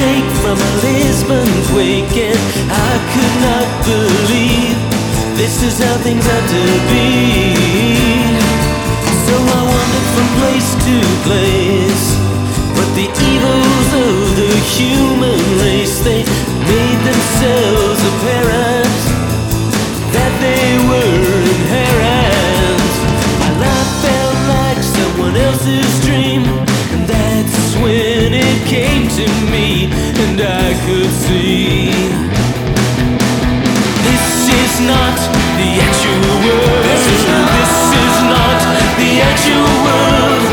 shake from Lisbon, waking. I could not believe this is how things are to be. So I wandered from place to place, but the evils of the human. Not the actual world. This is not, the actual world.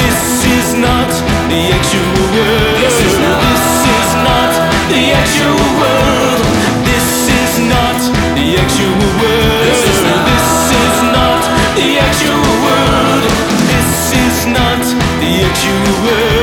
This is not the actual world. This is not, the actual world. This is not the actual world. This is not, the actual world. This is not the actual world.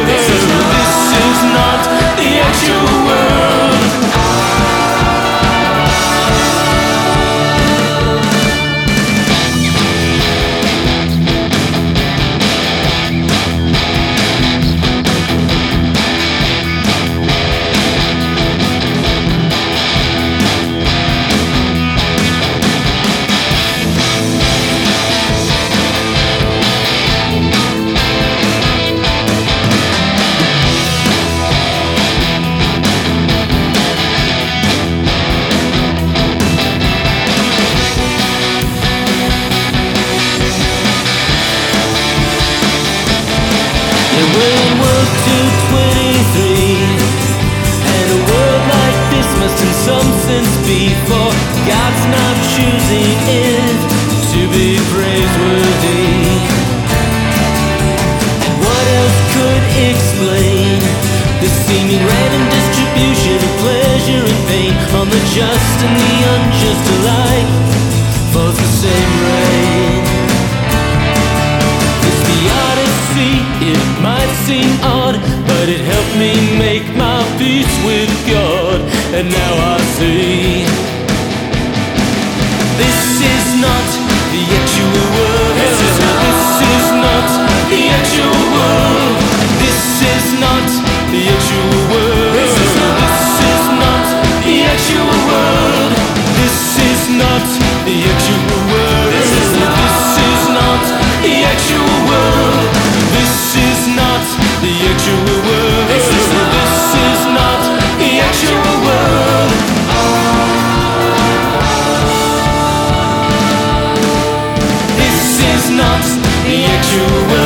Some sense be God's not choosing it to be praiseworthy. And what else could explain The seeming random distribution of pleasure and pain On the just and the unjust alike? Falls the same rain it might seem odd, but it helped me make my peace with God. And now I see this is not the actual world. This is not, this is not the actual This is